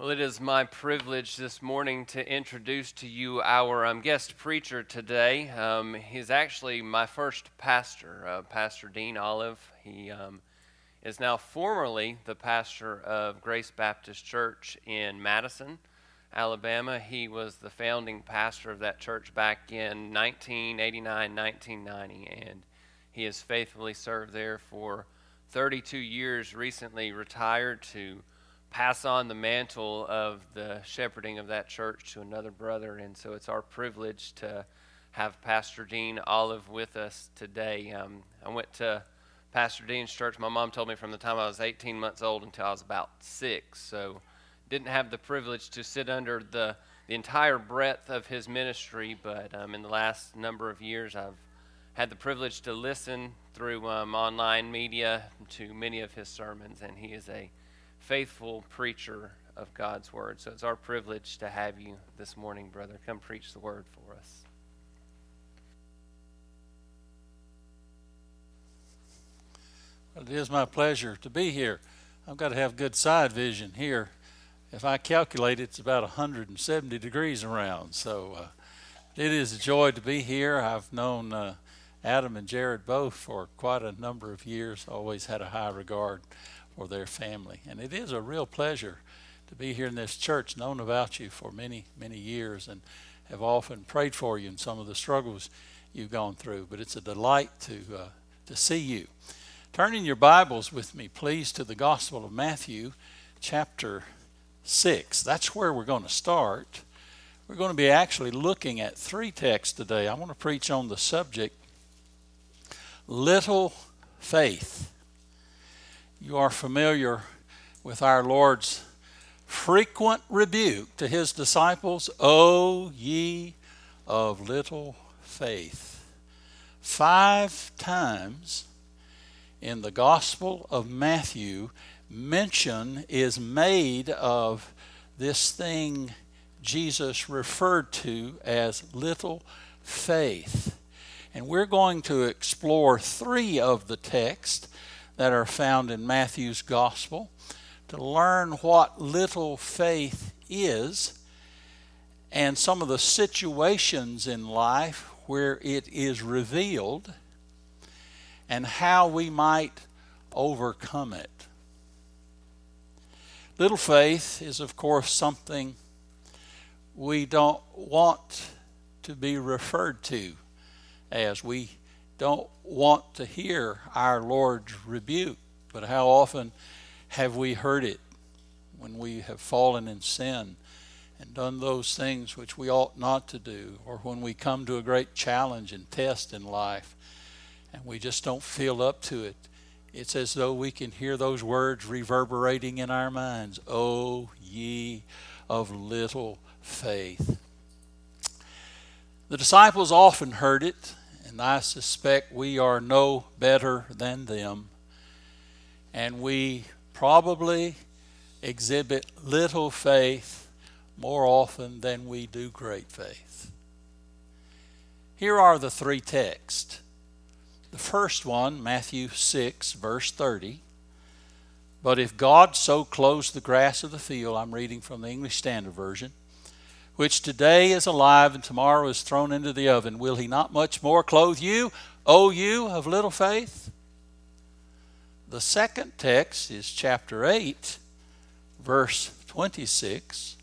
Well, it is my privilege this morning to introduce to you our um, guest preacher today. Um, he's actually my first pastor, uh, Pastor Dean Olive. He um, is now formerly the pastor of Grace Baptist Church in Madison, Alabama. He was the founding pastor of that church back in 1989 1990, and he has faithfully served there for 32 years, recently retired to pass on the mantle of the shepherding of that church to another brother. And so it's our privilege to have Pastor Dean Olive with us today. Um, I went to Pastor Dean's church. My mom told me from the time I was 18 months old until I was about six. So didn't have the privilege to sit under the, the entire breadth of his ministry, but um, in the last number of years, I've had the privilege to listen through um, online media to many of his sermons, and he is a faithful preacher of God's word. So it's our privilege to have you this morning, brother. Come preach the word for us. It is my pleasure to be here. I've got to have good side vision here. If I calculate, it's about 170 degrees around. So uh, it is a joy to be here. I've known uh, Adam and Jared both for quite a number of years. Always had a high regard for their family. And it is a real pleasure to be here in this church, known about you for many, many years, and have often prayed for you in some of the struggles you've gone through. But it's a delight to, uh, to see you. Turn in your Bibles with me, please, to the Gospel of Matthew, chapter 6. That's where we're going to start. We're going to be actually looking at three texts today. I want to preach on the subject little faith you are familiar with our Lord's frequent rebuke to his disciples, O ye of little faith. Five times in the Gospel of Matthew, mention is made of this thing Jesus referred to as little faith. And we're going to explore three of the texts that are found in Matthew's gospel to learn what little faith is and some of the situations in life where it is revealed and how we might overcome it. Little faith is, of course, something we don't want to be referred to as we don't want to hear our Lord's rebuke, but how often have we heard it when we have fallen in sin and done those things which we ought not to do, or when we come to a great challenge and test in life and we just don't feel up to it? It's as though we can hear those words reverberating in our minds Oh, ye of little faith. The disciples often heard it and I suspect we are no better than them. And we probably exhibit little faith more often than we do great faith. Here are the three texts. The first one, Matthew 6, verse 30. But if God so clothes the grass of the field, I'm reading from the English Standard Version, which today is alive and tomorrow is thrown into the oven, will he not much more clothe you, O you of little faith? The second text is chapter 8, verse 26.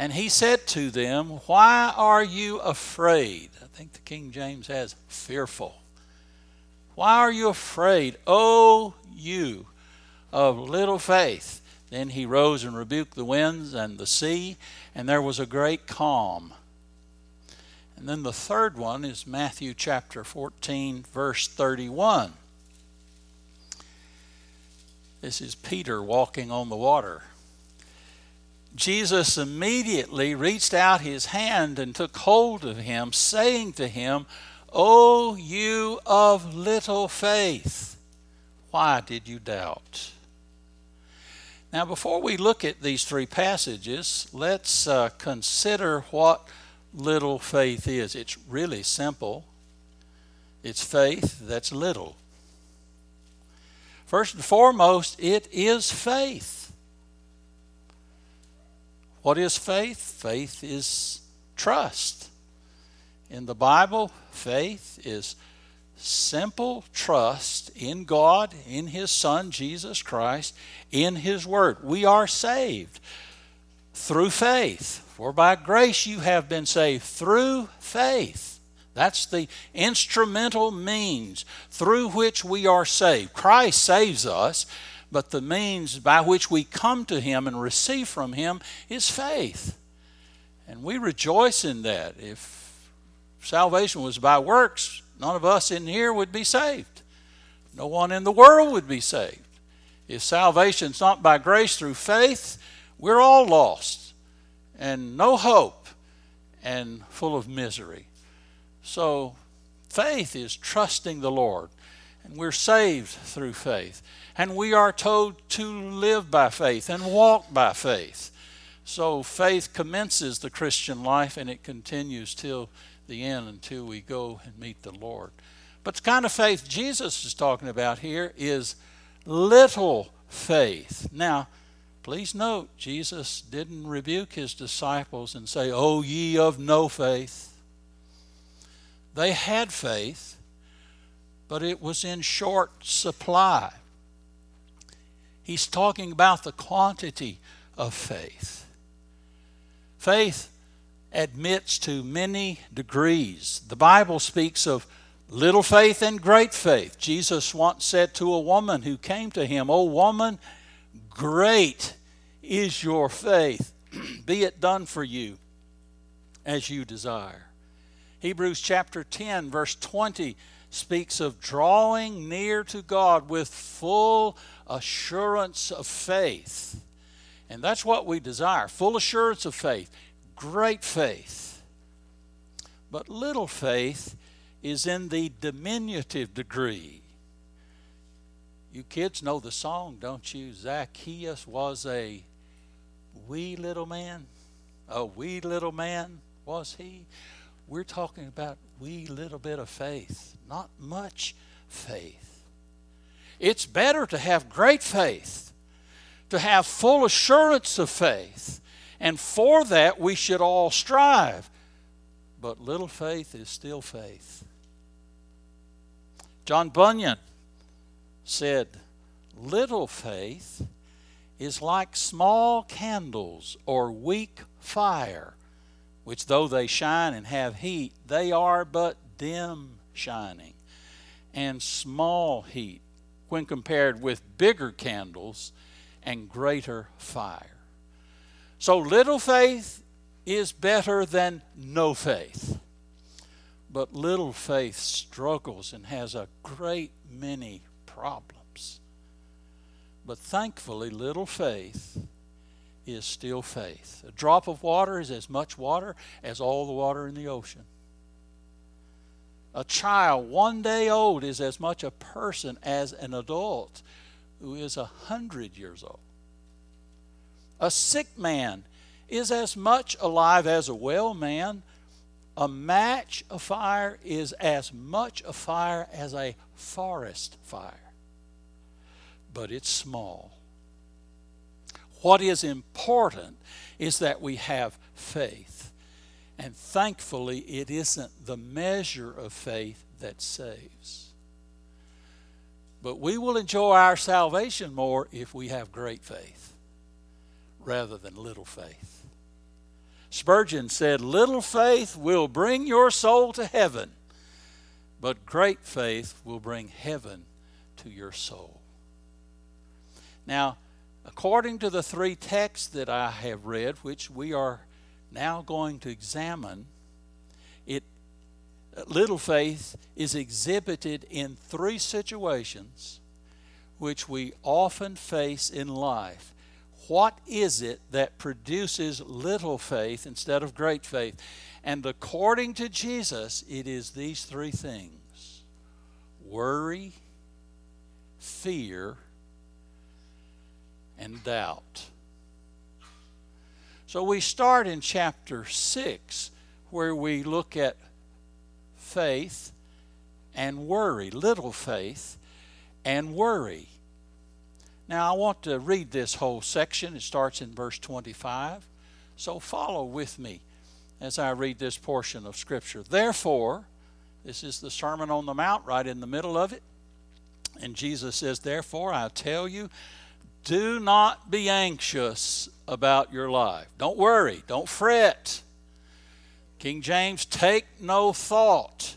And he said to them, Why are you afraid? I think the King James has fearful. Why are you afraid, O you of little faith? Then he rose and rebuked the winds and the sea, and there was a great calm. And then the third one is Matthew chapter 14, verse 31. This is Peter walking on the water. Jesus immediately reached out his hand and took hold of him, saying to him, O you of little faith, why did you doubt? Now, before we look at these three passages, let's uh, consider what little faith is. It's really simple. It's faith that's little. First and foremost, it is faith. What is faith? Faith is trust. In the Bible, faith is simple trust in God, in His Son, Jesus Christ, in His Word. We are saved through faith. For by grace you have been saved through faith. That's the instrumental means through which we are saved. Christ saves us, but the means by which we come to Him and receive from Him is faith. And we rejoice in that. If salvation was by works, none of us in here would be saved. No one in the world would be saved. If salvation's not by grace through faith, we're all lost and no hope and full of misery. So, faith is trusting the Lord, and we're saved through faith. And we are told to live by faith and walk by faith. So, faith commences the Christian life and it continues till the end until we go and meet the Lord. But the kind of faith Jesus is talking about here is little faith. Now, please note, Jesus didn't rebuke his disciples and say, Oh, ye of no faith. They had faith, but it was in short supply. He's talking about the quantity of faith. Faith admits to many degrees. The Bible speaks of little faith and great faith. Jesus once said to a woman who came to him, O woman, great is your faith. Be it done for you as you desire. Hebrews chapter 10, verse 20 speaks of drawing near to God with full assurance of faith. And that's what we desire full assurance of faith great faith. But little faith is in the diminutive degree. You kids know the song, don't you? Zacchaeus was a wee little man. A wee little man was he. We're talking about wee little bit of faith, not much faith. It's better to have great faith, to have full assurance of faith, and for that, we should all strive. But little faith is still faith. John Bunyan said, Little faith is like small candles or weak fire, which though they shine and have heat, they are but dim shining and small heat when compared with bigger candles and greater fire. So little faith is better than no faith. But little faith struggles and has a great many problems. But thankfully, little faith is still faith. A drop of water is as much water as all the water in the ocean. A child one day old is as much a person as an adult who is a hundred years old. A sick man is as much alive as a well man. A match of fire is as much a fire as a forest fire, but it's small. What is important is that we have faith. And thankfully, it isn't the measure of faith that saves. But we will enjoy our salvation more if we have great faith rather than little faith. Spurgeon said, Little faith will bring your soul to heaven, but great faith will bring heaven to your soul. Now, according to the three texts that I have read, which we are now going to examine, it little faith is exhibited in three situations which we often face in life what is it that produces little faith instead of great faith? And according to Jesus, it is these three things worry, fear, and doubt. So we start in chapter 6, where we look at faith and worry, little faith and worry. Now, I want to read this whole section. It starts in verse 25. So follow with me as I read this portion of Scripture. Therefore, this is the Sermon on the Mount right in the middle of it. And Jesus says, Therefore, I tell you, do not be anxious about your life. Don't worry, don't fret. King James, take no thought.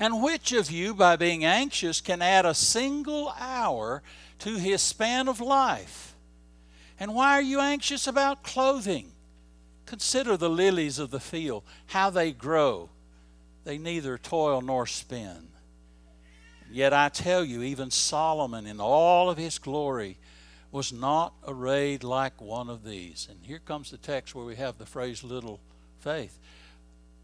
And which of you, by being anxious, can add a single hour to his span of life? And why are you anxious about clothing? Consider the lilies of the field, how they grow. They neither toil nor spin. Yet I tell you, even Solomon in all of his glory was not arrayed like one of these. And here comes the text where we have the phrase little faith.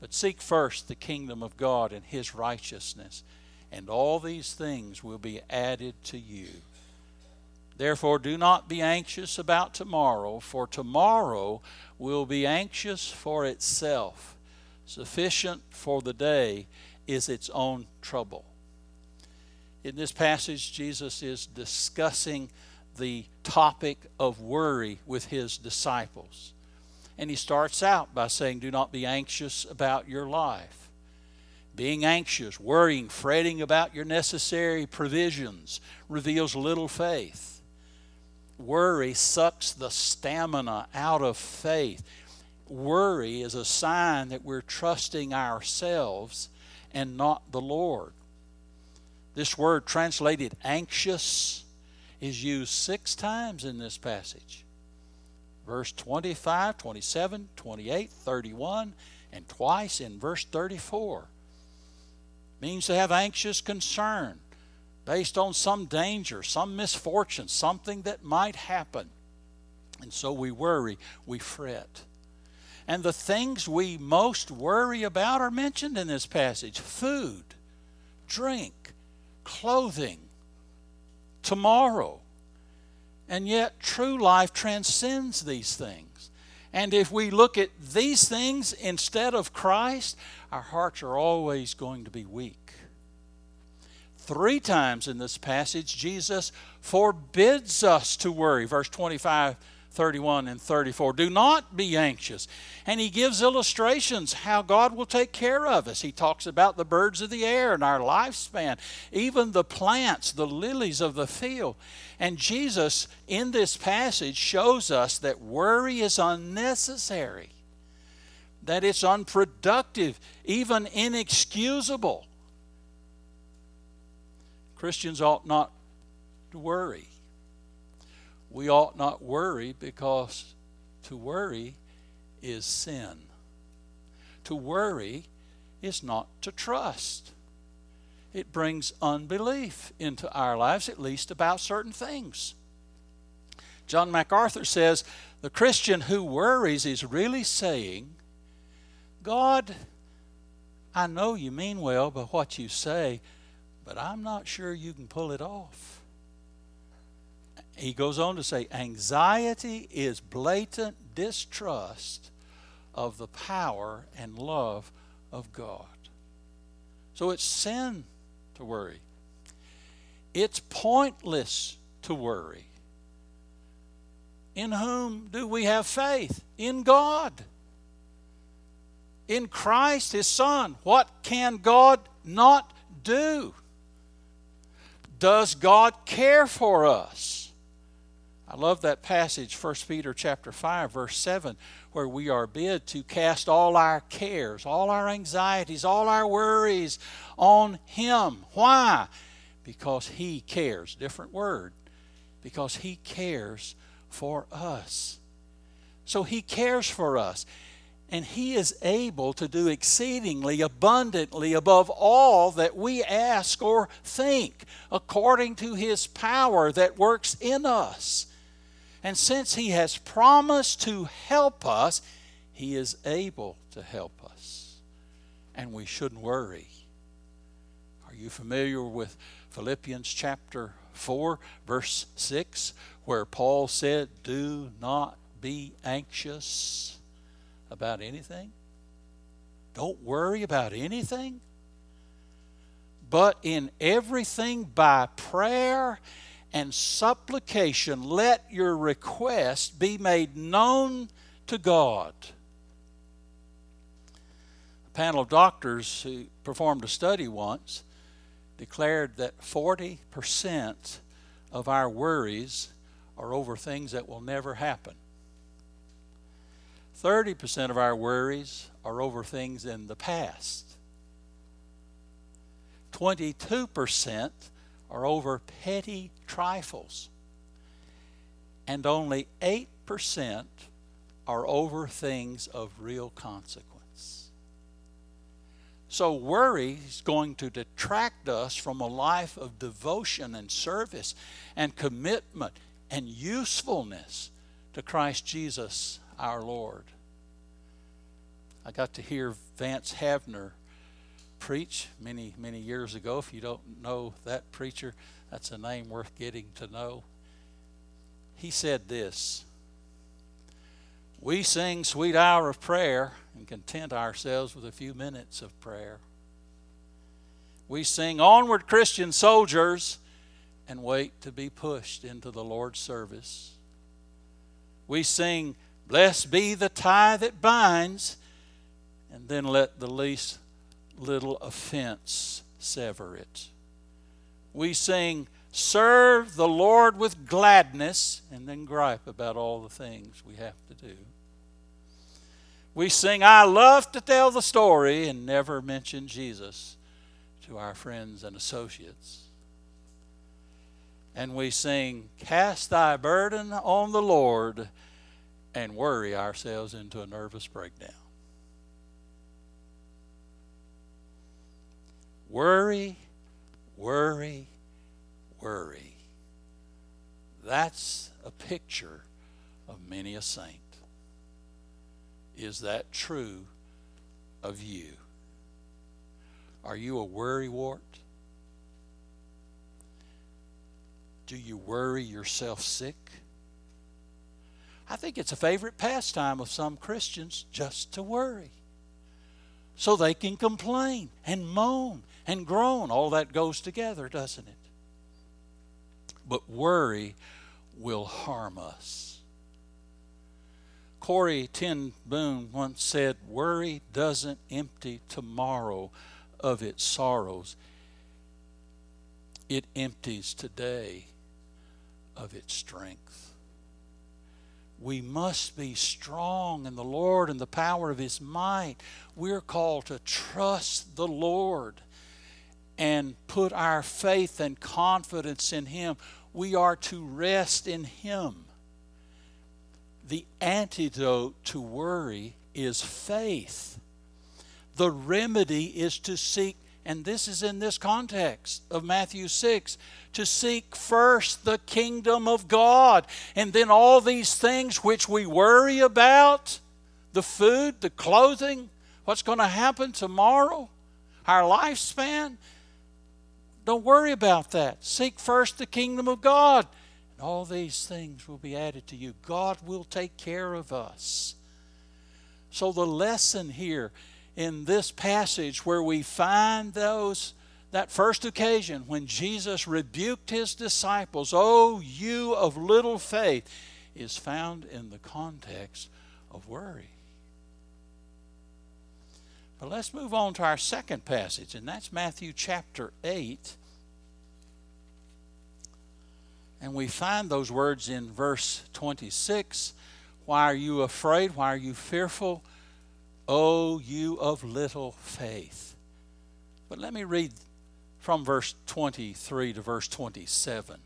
But seek first the kingdom of God and his righteousness, and all these things will be added to you. Therefore, do not be anxious about tomorrow, for tomorrow will be anxious for itself. Sufficient for the day is its own trouble. In this passage, Jesus is discussing the topic of worry with his disciples. And he starts out by saying, Do not be anxious about your life. Being anxious, worrying, fretting about your necessary provisions reveals little faith. Worry sucks the stamina out of faith. Worry is a sign that we're trusting ourselves and not the Lord. This word translated anxious is used six times in this passage verse 25, 27, 28, 31, and twice in verse 34. Means to have anxious concern based on some danger, some misfortune, something that might happen. And so we worry, we fret. And the things we most worry about are mentioned in this passage food, drink, clothing, tomorrow. And yet, true life transcends these things. And if we look at these things instead of Christ, our hearts are always going to be weak. Three times in this passage, Jesus forbids us to worry. Verse 25 31 and 34. Do not be anxious. And he gives illustrations how God will take care of us. He talks about the birds of the air and our lifespan, even the plants, the lilies of the field. And Jesus, in this passage, shows us that worry is unnecessary, that it's unproductive, even inexcusable. Christians ought not to worry we ought not worry because to worry is sin. To worry is not to trust. It brings unbelief into our lives, at least about certain things. John MacArthur says the Christian who worries is really saying, God, I know you mean well by what you say, but I'm not sure you can pull it off he goes on to say anxiety is blatant distrust of the power and love of God. So it's sin to worry. It's pointless to worry. In whom do we have faith? In God. In Christ, His Son. What can God not do? Does God care for us? I love that passage, 1 Peter chapter 5, verse 7, where we are bid to cast all our cares, all our anxieties, all our worries on Him. Why? Because He cares. Different word. Because He cares for us. So He cares for us. And He is able to do exceedingly abundantly above all that we ask or think, according to His power that works in us. And since He has promised to help us, He is able to help us. And we shouldn't worry. Are you familiar with Philippians chapter 4, verse 6, where Paul said, Do not be anxious about anything? Don't worry about anything. But in everything by prayer and supplication, let your request be made known to God. A panel of doctors who performed a study once declared that 40% of our worries are over things that will never happen. 30% of our worries are over things in the past. 22% are over petty trifles. And only 8% are over things of real consequence. So, worry is going to detract us from a life of devotion and service and commitment and usefulness to Christ Jesus our Lord. I got to hear Vance Havner preach many, many years ago. If you don't know that preacher, that's a name worth getting to know. He said this We sing Sweet Hour of Prayer and content ourselves with a few minutes of prayer. We sing Onward Christian Soldiers and wait to be pushed into the Lord's service. We sing Blessed be the tie that binds, and then let the least little offense sever it. We sing, Serve the Lord with gladness, and then gripe about all the things we have to do. We sing, I love to tell the story, and never mention Jesus to our friends and associates. And we sing, Cast thy burden on the Lord, and worry ourselves into a nervous breakdown. Worry, worry, worry. That's a picture of many a saint. Is that true of you? Are you a worrywart? Do you worry yourself sick? I think it's a favorite pastime of some Christians just to worry. So they can complain and moan and groan. All that goes together, doesn't it? But worry will harm us. Corrie ten Boom once said, Worry doesn't empty tomorrow of its sorrows, it empties today of its strength. We must be strong in the Lord and the power of His might. We're called to trust the Lord and put our faith and confidence in Him. We are to rest in Him. The antidote to worry is faith. The remedy is to seek, and this is in this context of Matthew 6, to seek first the kingdom of God. And then all these things which we worry about the food, the clothing, what's going to happen tomorrow, our lifespan don't worry about that. Seek first the kingdom of God, and all these things will be added to you. God will take care of us. So, the lesson here in this passage where we find those that first occasion when Jesus rebuked his disciples, Oh, you of little faith, is found in the context of worry. But let's move on to our second passage, and that's Matthew chapter 8. And we find those words in verse 26 Why are you afraid? Why are you fearful? O you of little faith. But let me read from verse 23 to verse 27.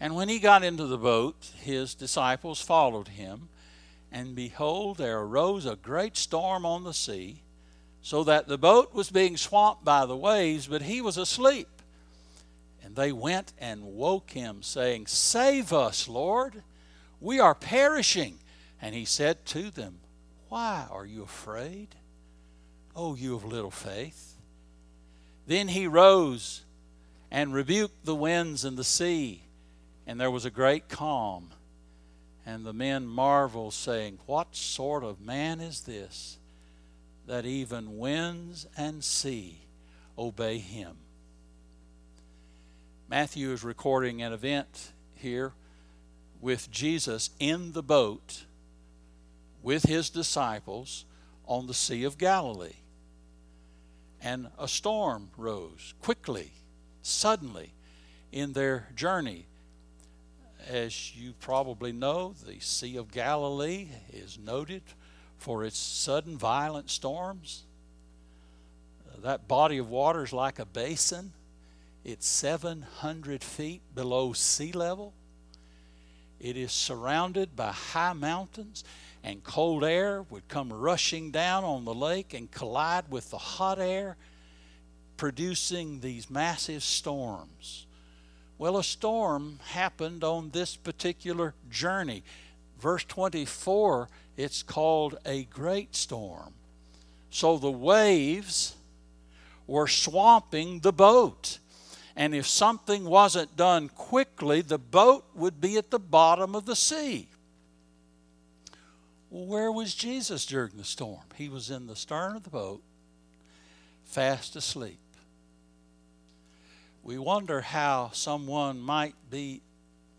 And when he got into the boat, his disciples followed him. And behold, there arose a great storm on the sea, so that the boat was being swamped by the waves, but he was asleep. And they went and woke him, saying, Save us, Lord, we are perishing. And he said to them, Why are you afraid? O you of little faith. Then he rose and rebuked the winds and the sea, and there was a great calm. And the men marvel, saying, What sort of man is this, that even winds and sea obey him? Matthew is recording an event here with Jesus in the boat with his disciples on the Sea of Galilee. And a storm rose quickly, suddenly, in their journey. As you probably know, the Sea of Galilee is noted for its sudden violent storms. That body of water is like a basin it's 700 feet below sea level. It is surrounded by high mountains, and cold air would come rushing down on the lake and collide with the hot air, producing these massive storms. Well, a storm happened on this particular journey. Verse 24, it's called a great storm. So the waves were swamping the boat. And if something wasn't done quickly, the boat would be at the bottom of the sea. Where was Jesus during the storm? He was in the stern of the boat, fast asleep. We wonder how someone might be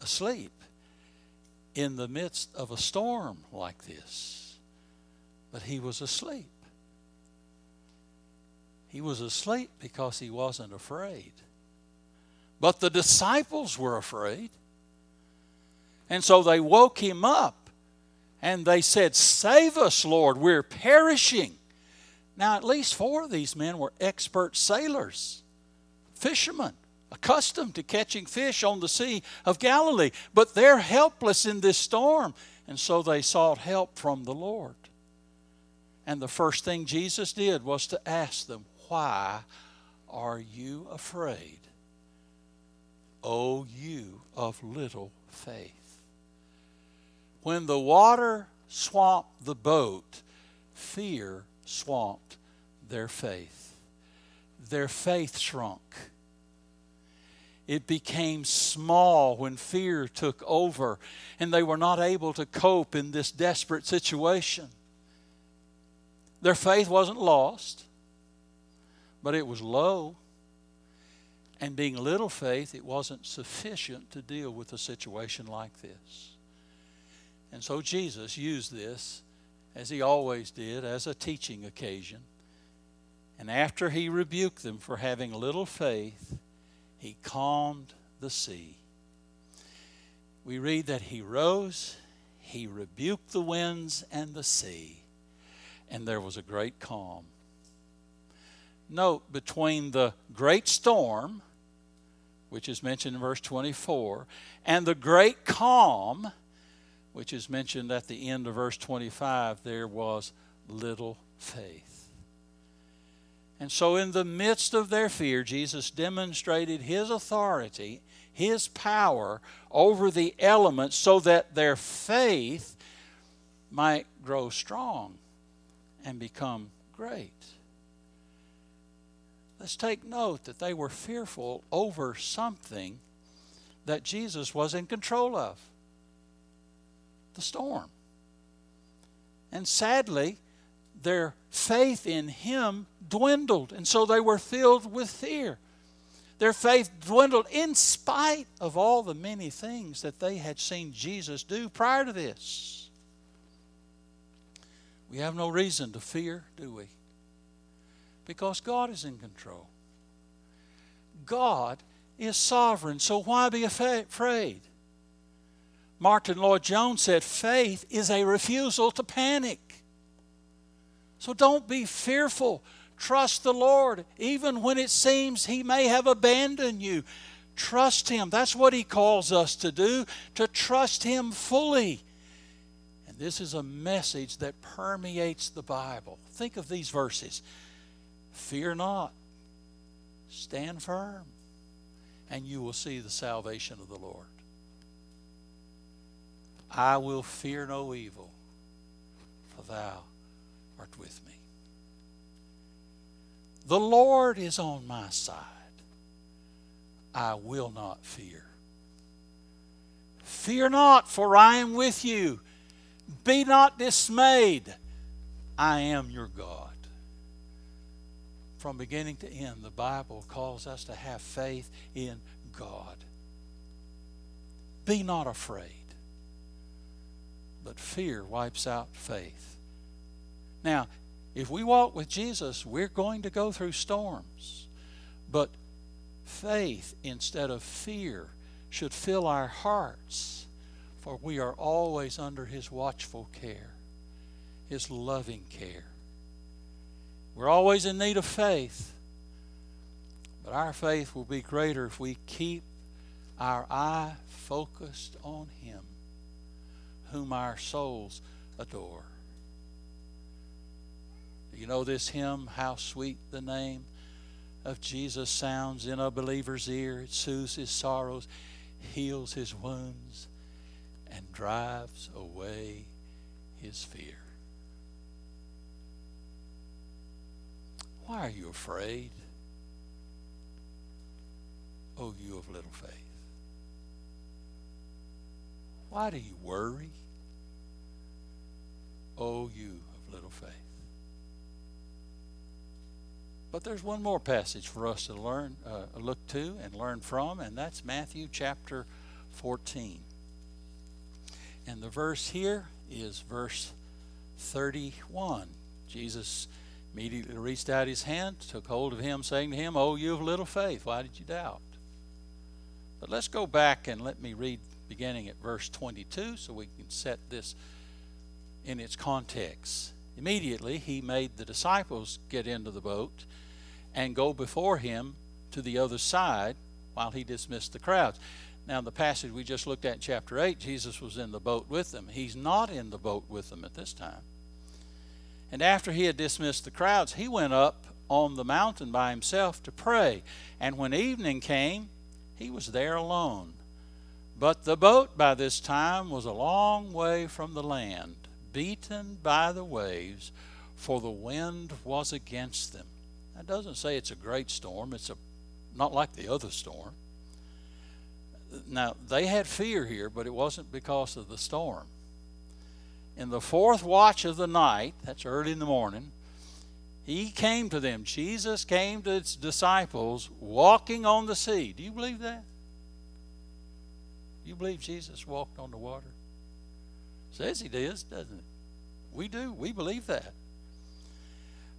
asleep in the midst of a storm like this. But he was asleep. He was asleep because he wasn't afraid. But the disciples were afraid. And so they woke him up and they said, Save us, Lord, we're perishing. Now, at least four of these men were expert sailors, fishermen, accustomed to catching fish on the Sea of Galilee. But they're helpless in this storm. And so they sought help from the Lord. And the first thing Jesus did was to ask them, Why are you afraid? O you of little faith. When the water swamped the boat, fear swamped their faith. Their faith shrunk. It became small when fear took over and they were not able to cope in this desperate situation. Their faith wasn't lost, but it was low. And being little faith, it wasn't sufficient to deal with a situation like this. And so Jesus used this, as he always did, as a teaching occasion. And after he rebuked them for having little faith, he calmed the sea. We read that he rose, he rebuked the winds and the sea, and there was a great calm. Note between the great storm which is mentioned in verse 24, and the great calm, which is mentioned at the end of verse 25, there was little faith. And so, in the midst of their fear, Jesus demonstrated his authority, his power over the elements so that their faith might grow strong and become great. Let's take note that they were fearful over something that Jesus was in control of the storm. And sadly, their faith in Him dwindled, and so they were filled with fear. Their faith dwindled in spite of all the many things that they had seen Jesus do prior to this. We have no reason to fear, do we? because God is in control. God is sovereign, so why be afraid? Martyn Lloyd-Jones said faith is a refusal to panic. So don't be fearful. Trust the Lord, even when it seems He may have abandoned you. Trust Him. That's what He calls us to do, to trust Him fully. And this is a message that permeates the Bible. Think of these verses Fear not, stand firm, and you will see the salvation of the Lord. I will fear no evil, for thou art with me. The Lord is on my side. I will not fear. Fear not, for I am with you. Be not dismayed. I am your God. From beginning to end, the Bible calls us to have faith in God. Be not afraid. But fear wipes out faith. Now, if we walk with Jesus, we're going to go through storms. But faith instead of fear should fill our hearts, for we are always under His watchful care, His loving care. We're always in need of faith, but our faith will be greater if we keep our eye focused on Him, whom our souls adore. You know this hymn, How Sweet the Name of Jesus sounds in a believer's ear. It soothes his sorrows, heals his wounds, and drives away his fear. Why are you afraid? Oh, you of little faith. Why do you worry? Oh, you of little faith. But there's one more passage for us to learn, uh, look to, and learn from, and that's Matthew chapter 14. And the verse here is verse 31. Jesus immediately reached out his hand, took hold of him, saying to him, Oh, you of little faith, why did you doubt? But let's go back and let me read beginning at verse 22 so we can set this in its context. Immediately, he made the disciples get into the boat and go before him to the other side while he dismissed the crowds. Now, in the passage we just looked at in chapter 8, Jesus was in the boat with them. He's not in the boat with them at this time. And after he had dismissed the crowds, he went up on the mountain by himself to pray. And when evening came, he was there alone. But the boat by this time was a long way from the land, beaten by the waves, for the wind was against them. That doesn't say it's a great storm. It's a not like the other storm. Now, they had fear here, but it wasn't because of the storm. In the fourth watch of the night, that's early in the morning, he came to them. Jesus came to his disciples walking on the sea. Do you believe that? You believe Jesus walked on the water? Says he does, doesn't it? We do. We believe that.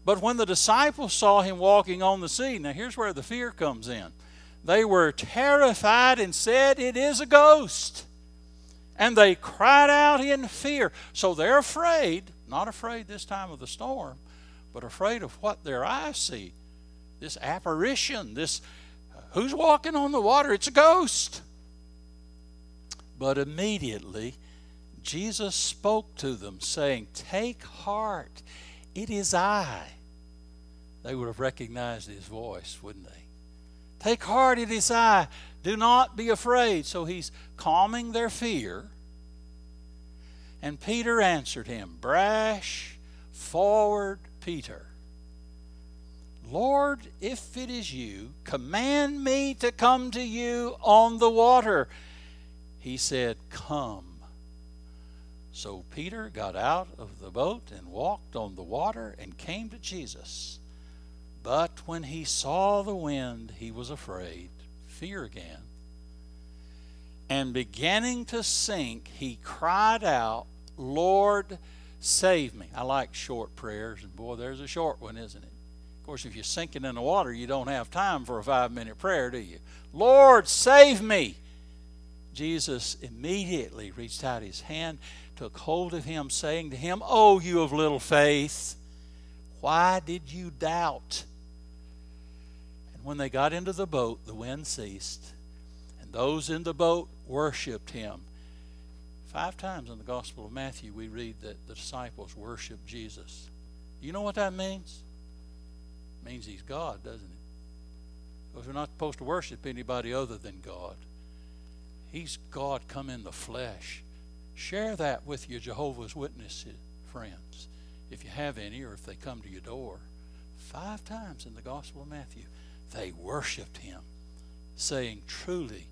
But when the disciples saw him walking on the sea, now here's where the fear comes in. They were terrified and said, It is a ghost. And they cried out in fear. So they're afraid, not afraid this time of the storm, but afraid of what their eyes see. This apparition, this who's walking on the water? It's a ghost. But immediately, Jesus spoke to them, saying, Take heart. It is I. They would have recognized his voice, wouldn't they? Take heart, it is I. Do not be afraid. So he's calming their fear. And Peter answered him, Brash, forward, Peter. Lord, if it is you, command me to come to you on the water. He said, Come. So Peter got out of the boat and walked on the water and came to Jesus. But when he saw the wind, he was afraid, fear again. And beginning to sink, he cried out, Lord, save me. I like short prayers, and boy, there's a short one, isn't it? Of course, if you're sinking in the water, you don't have time for a five minute prayer, do you? Lord, save me. Jesus immediately reached out his hand, took hold of him, saying to him, Oh, you of little faith, why did you doubt? And when they got into the boat, the wind ceased, and those in the boat worshiped him. Five times in the Gospel of Matthew, we read that the disciples worshiped Jesus. You know what that means? It means he's God, doesn't it? Because we're not supposed to worship anybody other than God. He's God come in the flesh. Share that with your Jehovah's Witnesses friends, if you have any, or if they come to your door. Five times in the Gospel of Matthew, they worshiped him, saying, Truly,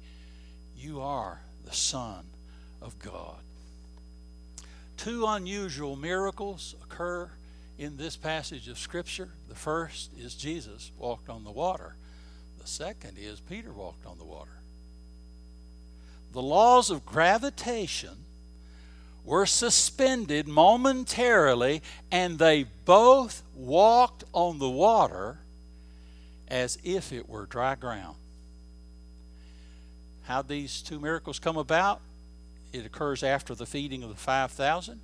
you are the Son of God. Two unusual miracles occur in this passage of Scripture. The first is Jesus walked on the water, the second is Peter walked on the water the laws of gravitation were suspended momentarily, and they both walked on the water as if it were dry ground. How these two miracles come about? It occurs after the feeding of the 5,000.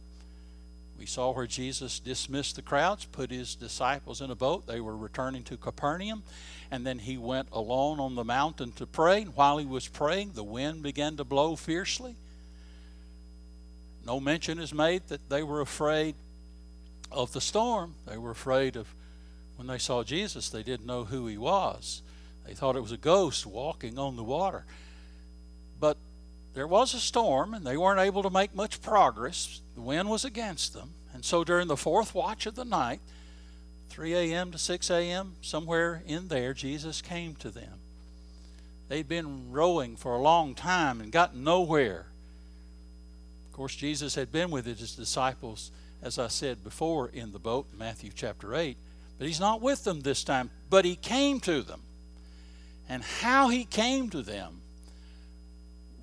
We saw where Jesus dismissed the crowds, put his disciples in a boat. They were returning to Capernaum. And then he went alone on the mountain to pray. And while he was praying, the wind began to blow fiercely. No mention is made that they were afraid of the storm. They were afraid of when they saw Jesus, they didn't know who he was. They thought it was a ghost walking on the water. But there was a storm, and they weren't able to make much progress. The wind was against them. And so during the fourth watch of the night, 3 a.m. to 6 a.m., somewhere in there, Jesus came to them. They'd been rowing for a long time and gotten nowhere. Of course, Jesus had been with his disciples, as I said before, in the boat, Matthew chapter 8. But he's not with them this time, but he came to them. And how he came to them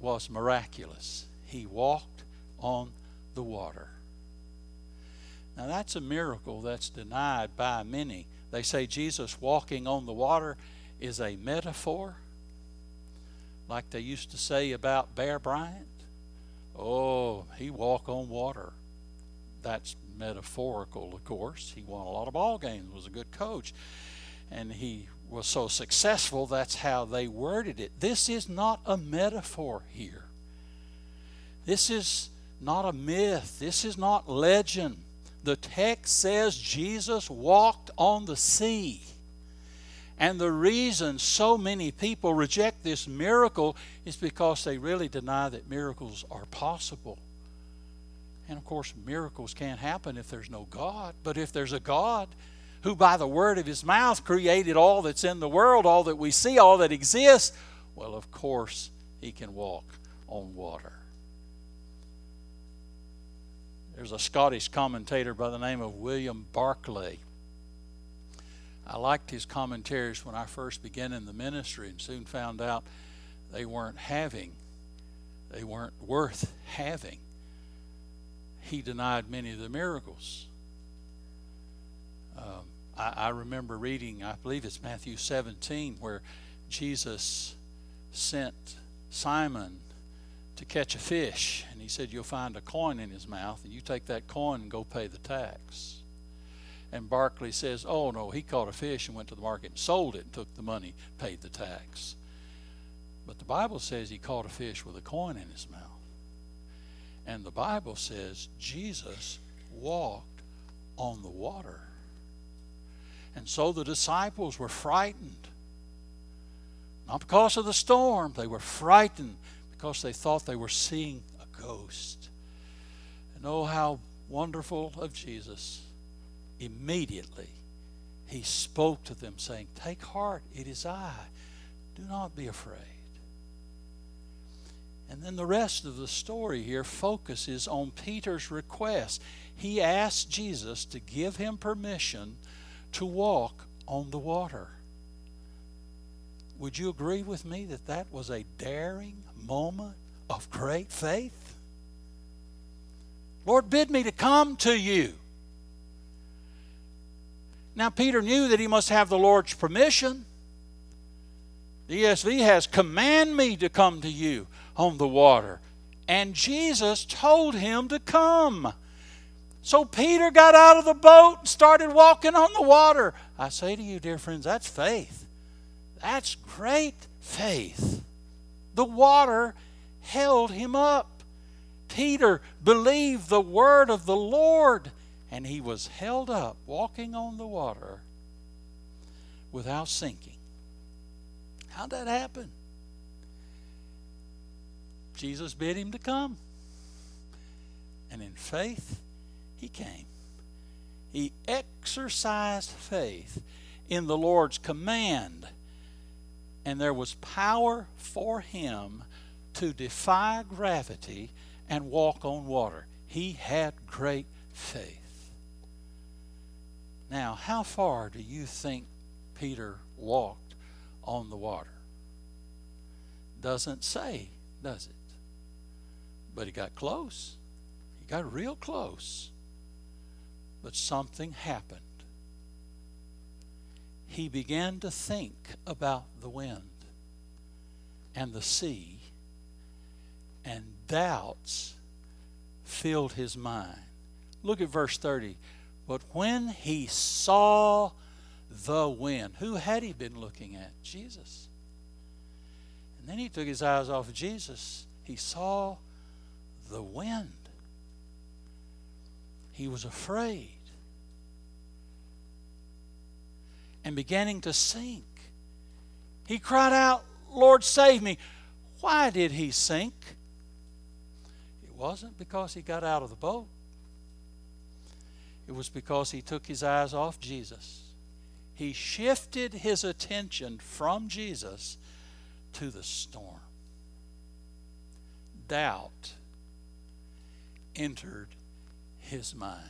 was miraculous. He walked on the water. Now, that's a miracle that's denied by many. They say Jesus walking on the water is a metaphor, like they used to say about Bear Bryant. Oh, he walked on water. That's metaphorical, of course. He won a lot of ball games, was a good coach, and he was so successful, that's how they worded it. This is not a metaphor here. This is not a myth. This is not legend. The text says Jesus walked on the sea. And the reason so many people reject this miracle is because they really deny that miracles are possible. And of course, miracles can't happen if there's no God. But if there's a God, who by the word of his mouth created all that's in the world, all that we see, all that exists, well, of course, he can walk on water. There's a Scottish commentator by the name of William Barclay. I liked his commentaries when I first began in the ministry and soon found out they weren't having, they weren't worth having. He denied many of the miracles. Um, I, I remember reading, I believe it's Matthew 17, where Jesus sent Simon to catch a fish. And he said, You'll find a coin in his mouth, and you take that coin and go pay the tax. And Barclay says, Oh, no, he caught a fish and went to the market and sold it and took the money, paid the tax. But the Bible says he caught a fish with a coin in his mouth. And the Bible says Jesus walked on the water. And so the disciples were frightened. Not because of the storm, they were frightened because they thought they were seeing a ghost. And oh, how wonderful of Jesus. Immediately, he spoke to them, saying, Take heart, it is I. Do not be afraid. And then the rest of the story here focuses on Peter's request. He asked Jesus to give him permission to walk on the water. Would you agree with me that that was a daring moment of great faith? Lord, bid me to come to you. Now, Peter knew that he must have the Lord's permission. The ESV has, Command me to come to you on the water. And Jesus told him to come. So Peter got out of the boat and started walking on the water. I say to you, dear friends, that's faith. That's great faith. The water held him up. Peter believed the word of the Lord, and he was held up walking on the water without sinking. How'd that happen? Jesus bid him to come. And in faith, he came. He exercised faith in the Lord's command, and there was power for him to defy gravity and walk on water. He had great faith. Now, how far do you think Peter walked on the water? Doesn't say, does it? But he got close. He got real close. But something happened. He began to think about the wind and the sea, and doubts filled his mind. Look at verse 30. But when he saw the wind, who had he been looking at? Jesus. And then he took his eyes off of Jesus. He saw the wind he was afraid and beginning to sink. He cried out, Lord, save me. Why did he sink? It wasn't because he got out of the boat, it was because he took his eyes off Jesus. He shifted his attention from Jesus to the storm. Doubt entered his mind.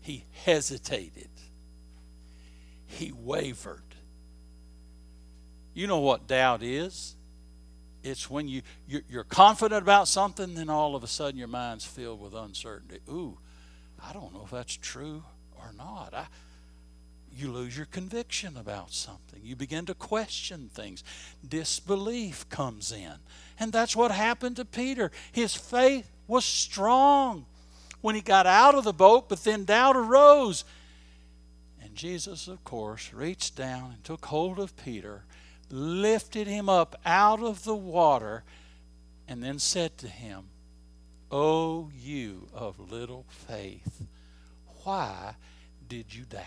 He hesitated. He wavered. You know what doubt is? It's when you, you're confident about something, then all of a sudden your mind's filled with uncertainty. Ooh, I don't know if that's true or not. I, you lose your conviction about something. You begin to question things. Disbelief comes in. And that's what happened to Peter. His faith was strong when he got out of the boat, but then doubt arose. And Jesus, of course, reached down and took hold of Peter, lifted him up out of the water, and then said to him, O you of little faith, why did you doubt?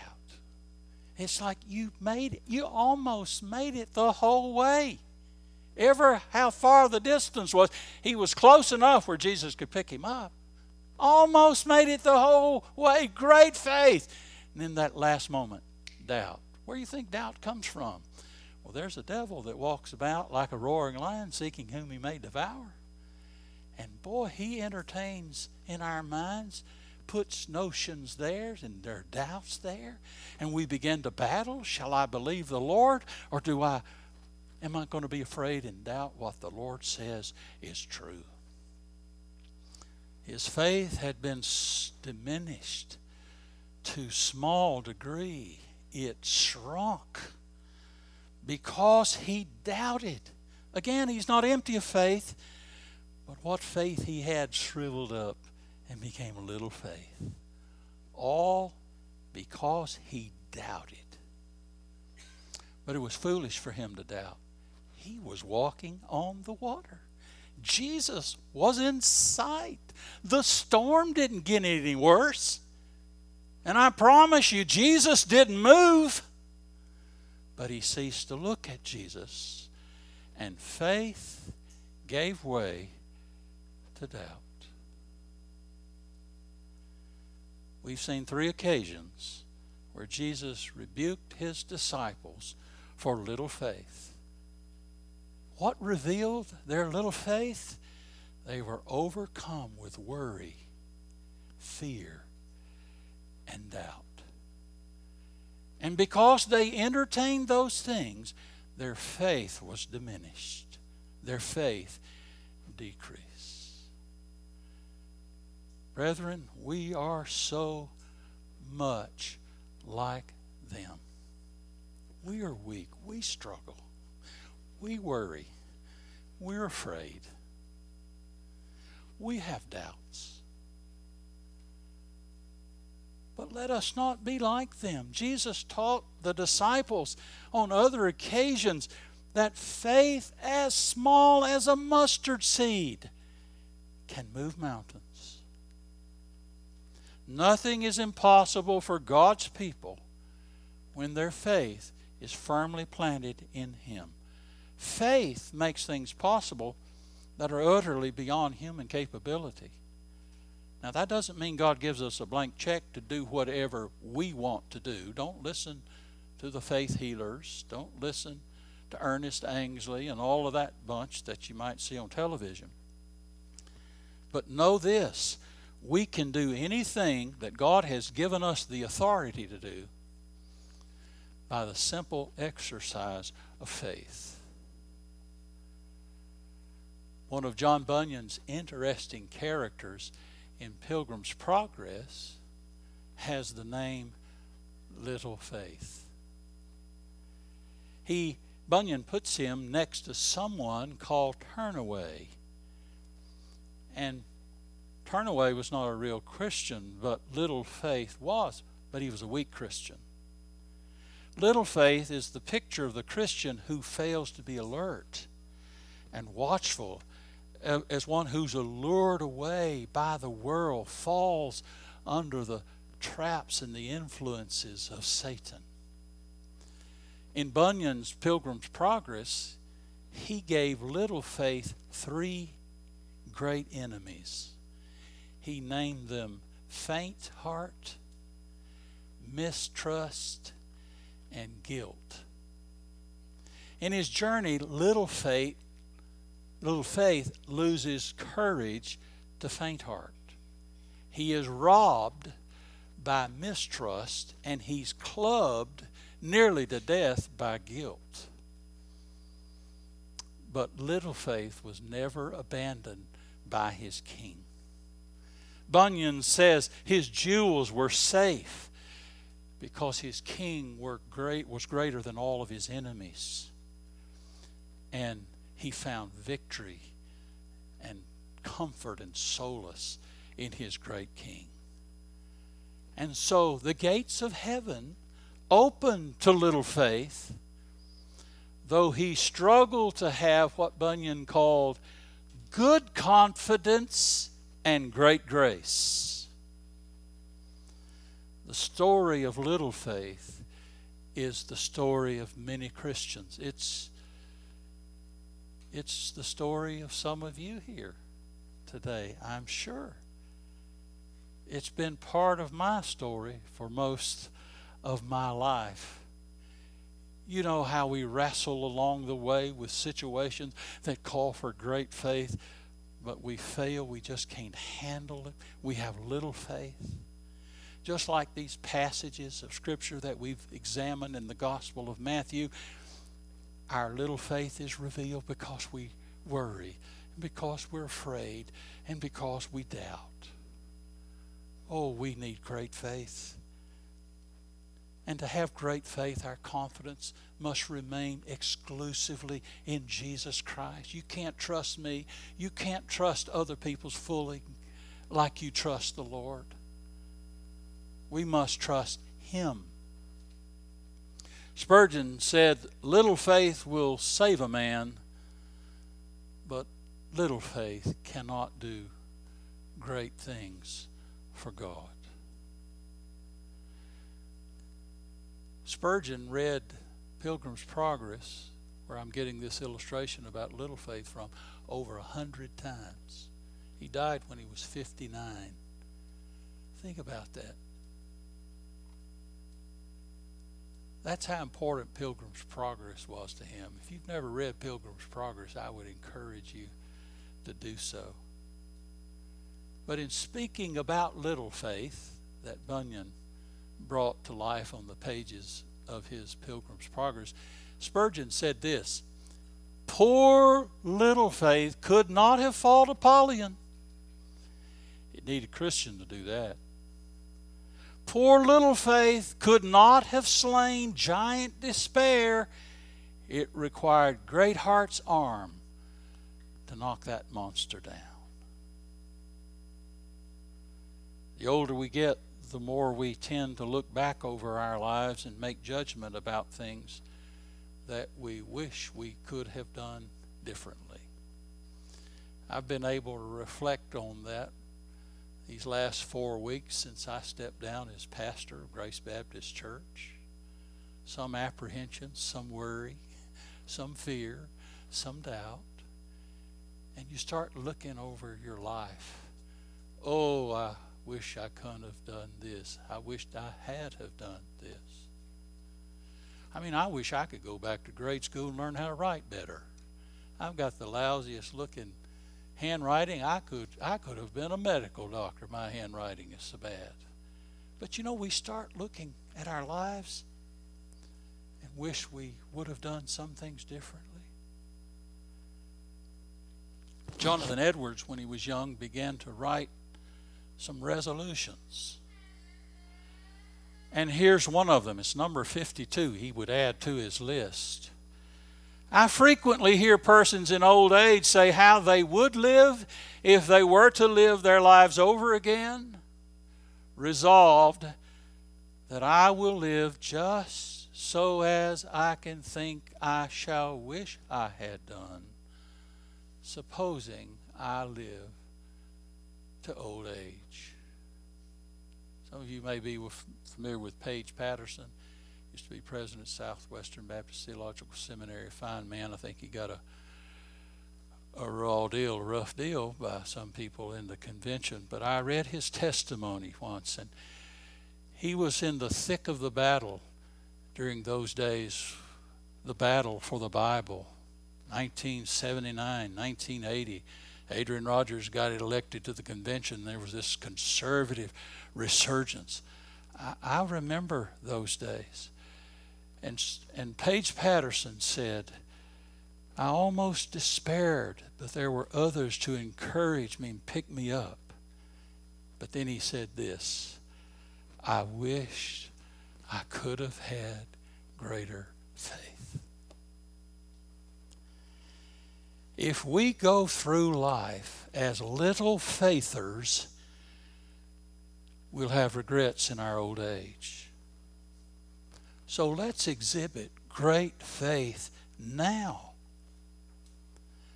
It's like you made it, you almost made it the whole way ever how far the distance was. He was close enough where Jesus could pick him up. Almost made it the whole way. Great faith. And then that last moment, doubt. Where do you think doubt comes from? Well, there's a devil that walks about like a roaring lion seeking whom he may devour. And boy, he entertains in our minds, puts notions there, and there are doubts there. And we begin to battle. Shall I believe the Lord or do I Am I going to be afraid and doubt what the Lord says is true? His faith had been diminished to small degree. It shrunk because he doubted. Again, he's not empty of faith, but what faith he had shriveled up and became little faith. All because he doubted. But it was foolish for him to doubt he was walking on the water. Jesus was in sight. The storm didn't get any worse. And I promise you, Jesus didn't move. But he ceased to look at Jesus, and faith gave way to doubt. We've seen three occasions where Jesus rebuked his disciples for little faith. What revealed their little faith? They were overcome with worry, fear, and doubt. And because they entertained those things, their faith was diminished. Their faith decreased. Brethren, we are so much like them. We are weak. We struggle. We worry. We're afraid. We have doubts. But let us not be like them. Jesus taught the disciples on other occasions that faith as small as a mustard seed can move mountains. Nothing is impossible for God's people when their faith is firmly planted in Him. Faith makes things possible that are utterly beyond human capability. Now, that doesn't mean God gives us a blank check to do whatever we want to do. Don't listen to the faith healers. Don't listen to Ernest Angley and all of that bunch that you might see on television. But know this we can do anything that God has given us the authority to do by the simple exercise of faith. One of John Bunyan's interesting characters in Pilgrim's Progress has the name Little Faith. He Bunyan puts him next to someone called Turnaway. And Turnaway was not a real Christian, but Little Faith was, but he was a weak Christian. Little faith is the picture of the Christian who fails to be alert and watchful, as one who's allured away by the world, falls under the traps and the influences of Satan in Bunyan's Pilgrim's Progress, he gave little faith three great enemies. He named them faint heart, mistrust, and guilt. In his journey, little faith, little faith loses courage to faint heart. He is robbed by mistrust and he's clubbed nearly to death by guilt. But little faith was never abandoned by his king. Bunyan says his jewels were safe because his king great, was greater than all of his enemies. And he found victory and comfort and solace in his great king. And so the gates of heaven opened to little faith, though he struggled to have what Bunyan called good confidence and great grace. The story of little faith is the story of many Christians. It's it's the story of some of you here today, I'm sure. It's been part of my story for most of my life. You know how we wrestle along the way with situations that call for great faith, but we fail. We just can't handle it. We have little faith. Just like these passages of Scripture that we've examined in the Gospel of Matthew, our little faith is revealed because we worry, because we're afraid, and because we doubt. Oh, we need great faith. And to have great faith, our confidence must remain exclusively in Jesus Christ. You can't trust me. You can't trust other people's fully like you trust the Lord. We must trust Him. Spurgeon said, Little faith will save a man, but little faith cannot do great things for God. Spurgeon read Pilgrim's Progress, where I'm getting this illustration about little faith from, over a hundred times. He died when he was 59. Think about that. That's how important Pilgrim's Progress was to him. If you've never read Pilgrim's Progress, I would encourage you to do so. But in speaking about little faith that Bunyan brought to life on the pages of his Pilgrim's Progress, Spurgeon said this Poor little faith could not have fought Apollyon. It needed Christian to do that. poor little faith could not have slain giant despair, it required great heart's arm to knock that monster down. The older we get, the more we tend to look back over our lives and make judgment about things that we wish we could have done differently. I've been able to reflect on that these last four weeks since I stepped down as pastor of Grace Baptist Church. Some apprehension, some worry, some fear, some doubt. And you start looking over your life. Oh, I wish I couldn't have done this. I wished I had have done this. I mean, I wish I could go back to grade school and learn how to write better. I've got the lousiest looking handwriting. I could I could have been a medical doctor. My handwriting is so bad. But you know, we start looking at our lives and wish we would have done some things differently. Jonathan Edwards, when he was young, began to write some resolutions. And here's one of them. It's number 52. He would add to his list. I frequently hear persons in old age say how they would live if they were to live their lives over again, resolved that I will live just so as I can think I shall wish I had done, supposing I live to old age. Some of you may be familiar with Paige Patterson used to be president of Southwestern Baptist Theological Seminary. Fine man. I think he got a a raw deal, a rough deal by some people in the convention. But I read his testimony once, and he was in the thick of the battle during those days, the battle for the Bible, 1979, 1980. Adrian Rogers got elected to the convention. There was this conservative resurgence. I, I remember those days. And, and Paige Patterson said, I almost despaired, but there were others to encourage me and pick me up. But then he said this I wished I could have had greater faith. If we go through life as little faithers, we'll have regrets in our old age. So let's exhibit great faith now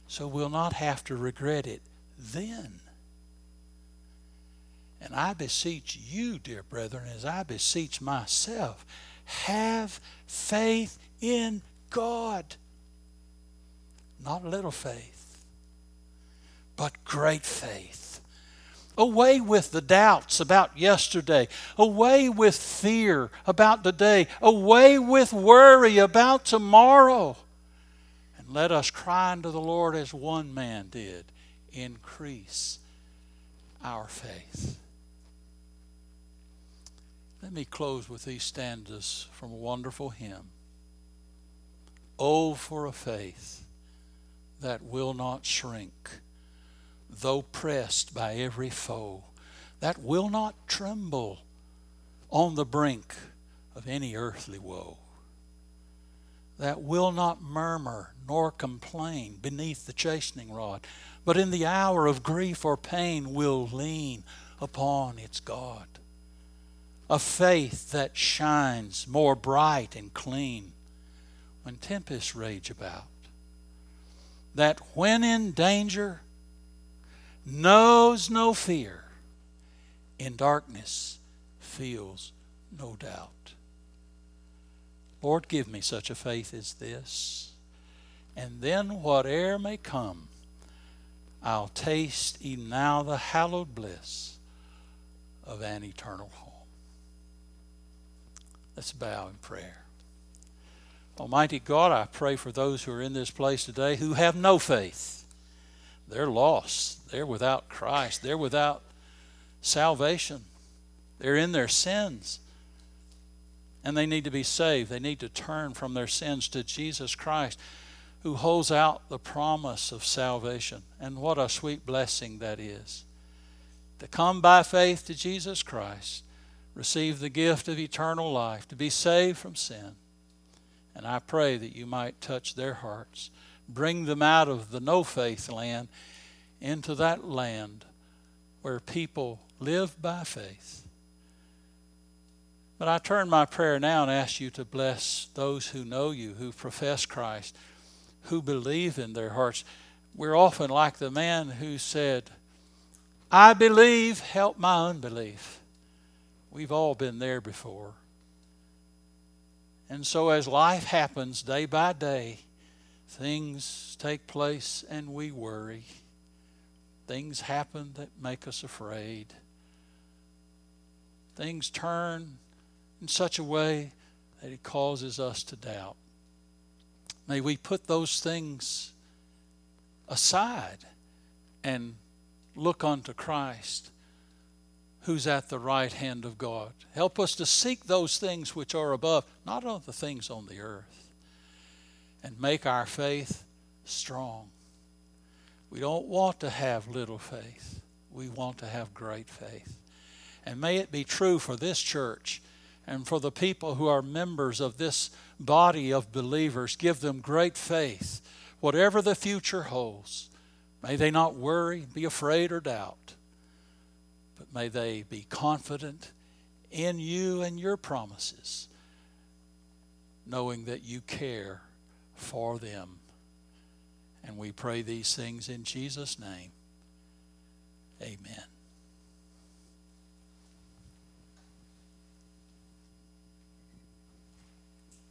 so we'll not have to regret it then. And I beseech you, dear brethren, as I beseech myself, have faith in God. Not little faith, but great faith. Away with the doubts about yesterday. Away with fear about today. Away with worry about tomorrow. And let us cry unto the Lord as one man did increase our faith. Let me close with these stanzas from a wonderful hymn. Oh, for a faith that will not shrink though pressed by every foe, that will not tremble on the brink of any earthly woe, that will not murmur nor complain beneath the chastening rod, but in the hour of grief or pain will lean upon its God. A faith that shines more bright and clean when tempests rage about. That when in danger, knows no fear, in darkness feels no doubt. Lord, give me such a faith as this, and then whate'er may come, I'll taste even now the hallowed bliss of an eternal home. Let's bow in prayer. Almighty God, I pray for those who are in this place today who have no faith. They're lost. They're without Christ. They're without salvation. They're in their sins. And they need to be saved. They need to turn from their sins to Jesus Christ, who holds out the promise of salvation. And what a sweet blessing that is. To come by faith to Jesus Christ, receive the gift of eternal life, to be saved from sin. And I pray that you might touch their hearts, bring them out of the no faith land into that land where people live by faith. But I turn my prayer now and ask you to bless those who know you, who profess Christ, who believe in their hearts. We're often like the man who said, I believe, help my unbelief. We've all been there before. And so, as life happens day by day, things take place and we worry. Things happen that make us afraid. Things turn in such a way that it causes us to doubt. May we put those things aside and look unto Christ, who's at the right hand of God. Help us to seek those things which are above, not on the things on the earth, and make our faith strong. We don't want to have little faith. We want to have great faith. And may it be true for this church and for the people who are members of this body of believers. Give them great faith, whatever the future holds. May they not worry, be afraid, or doubt, May they be confident in you and your promises, knowing that you care for them. And we pray these things in Jesus' name. Amen.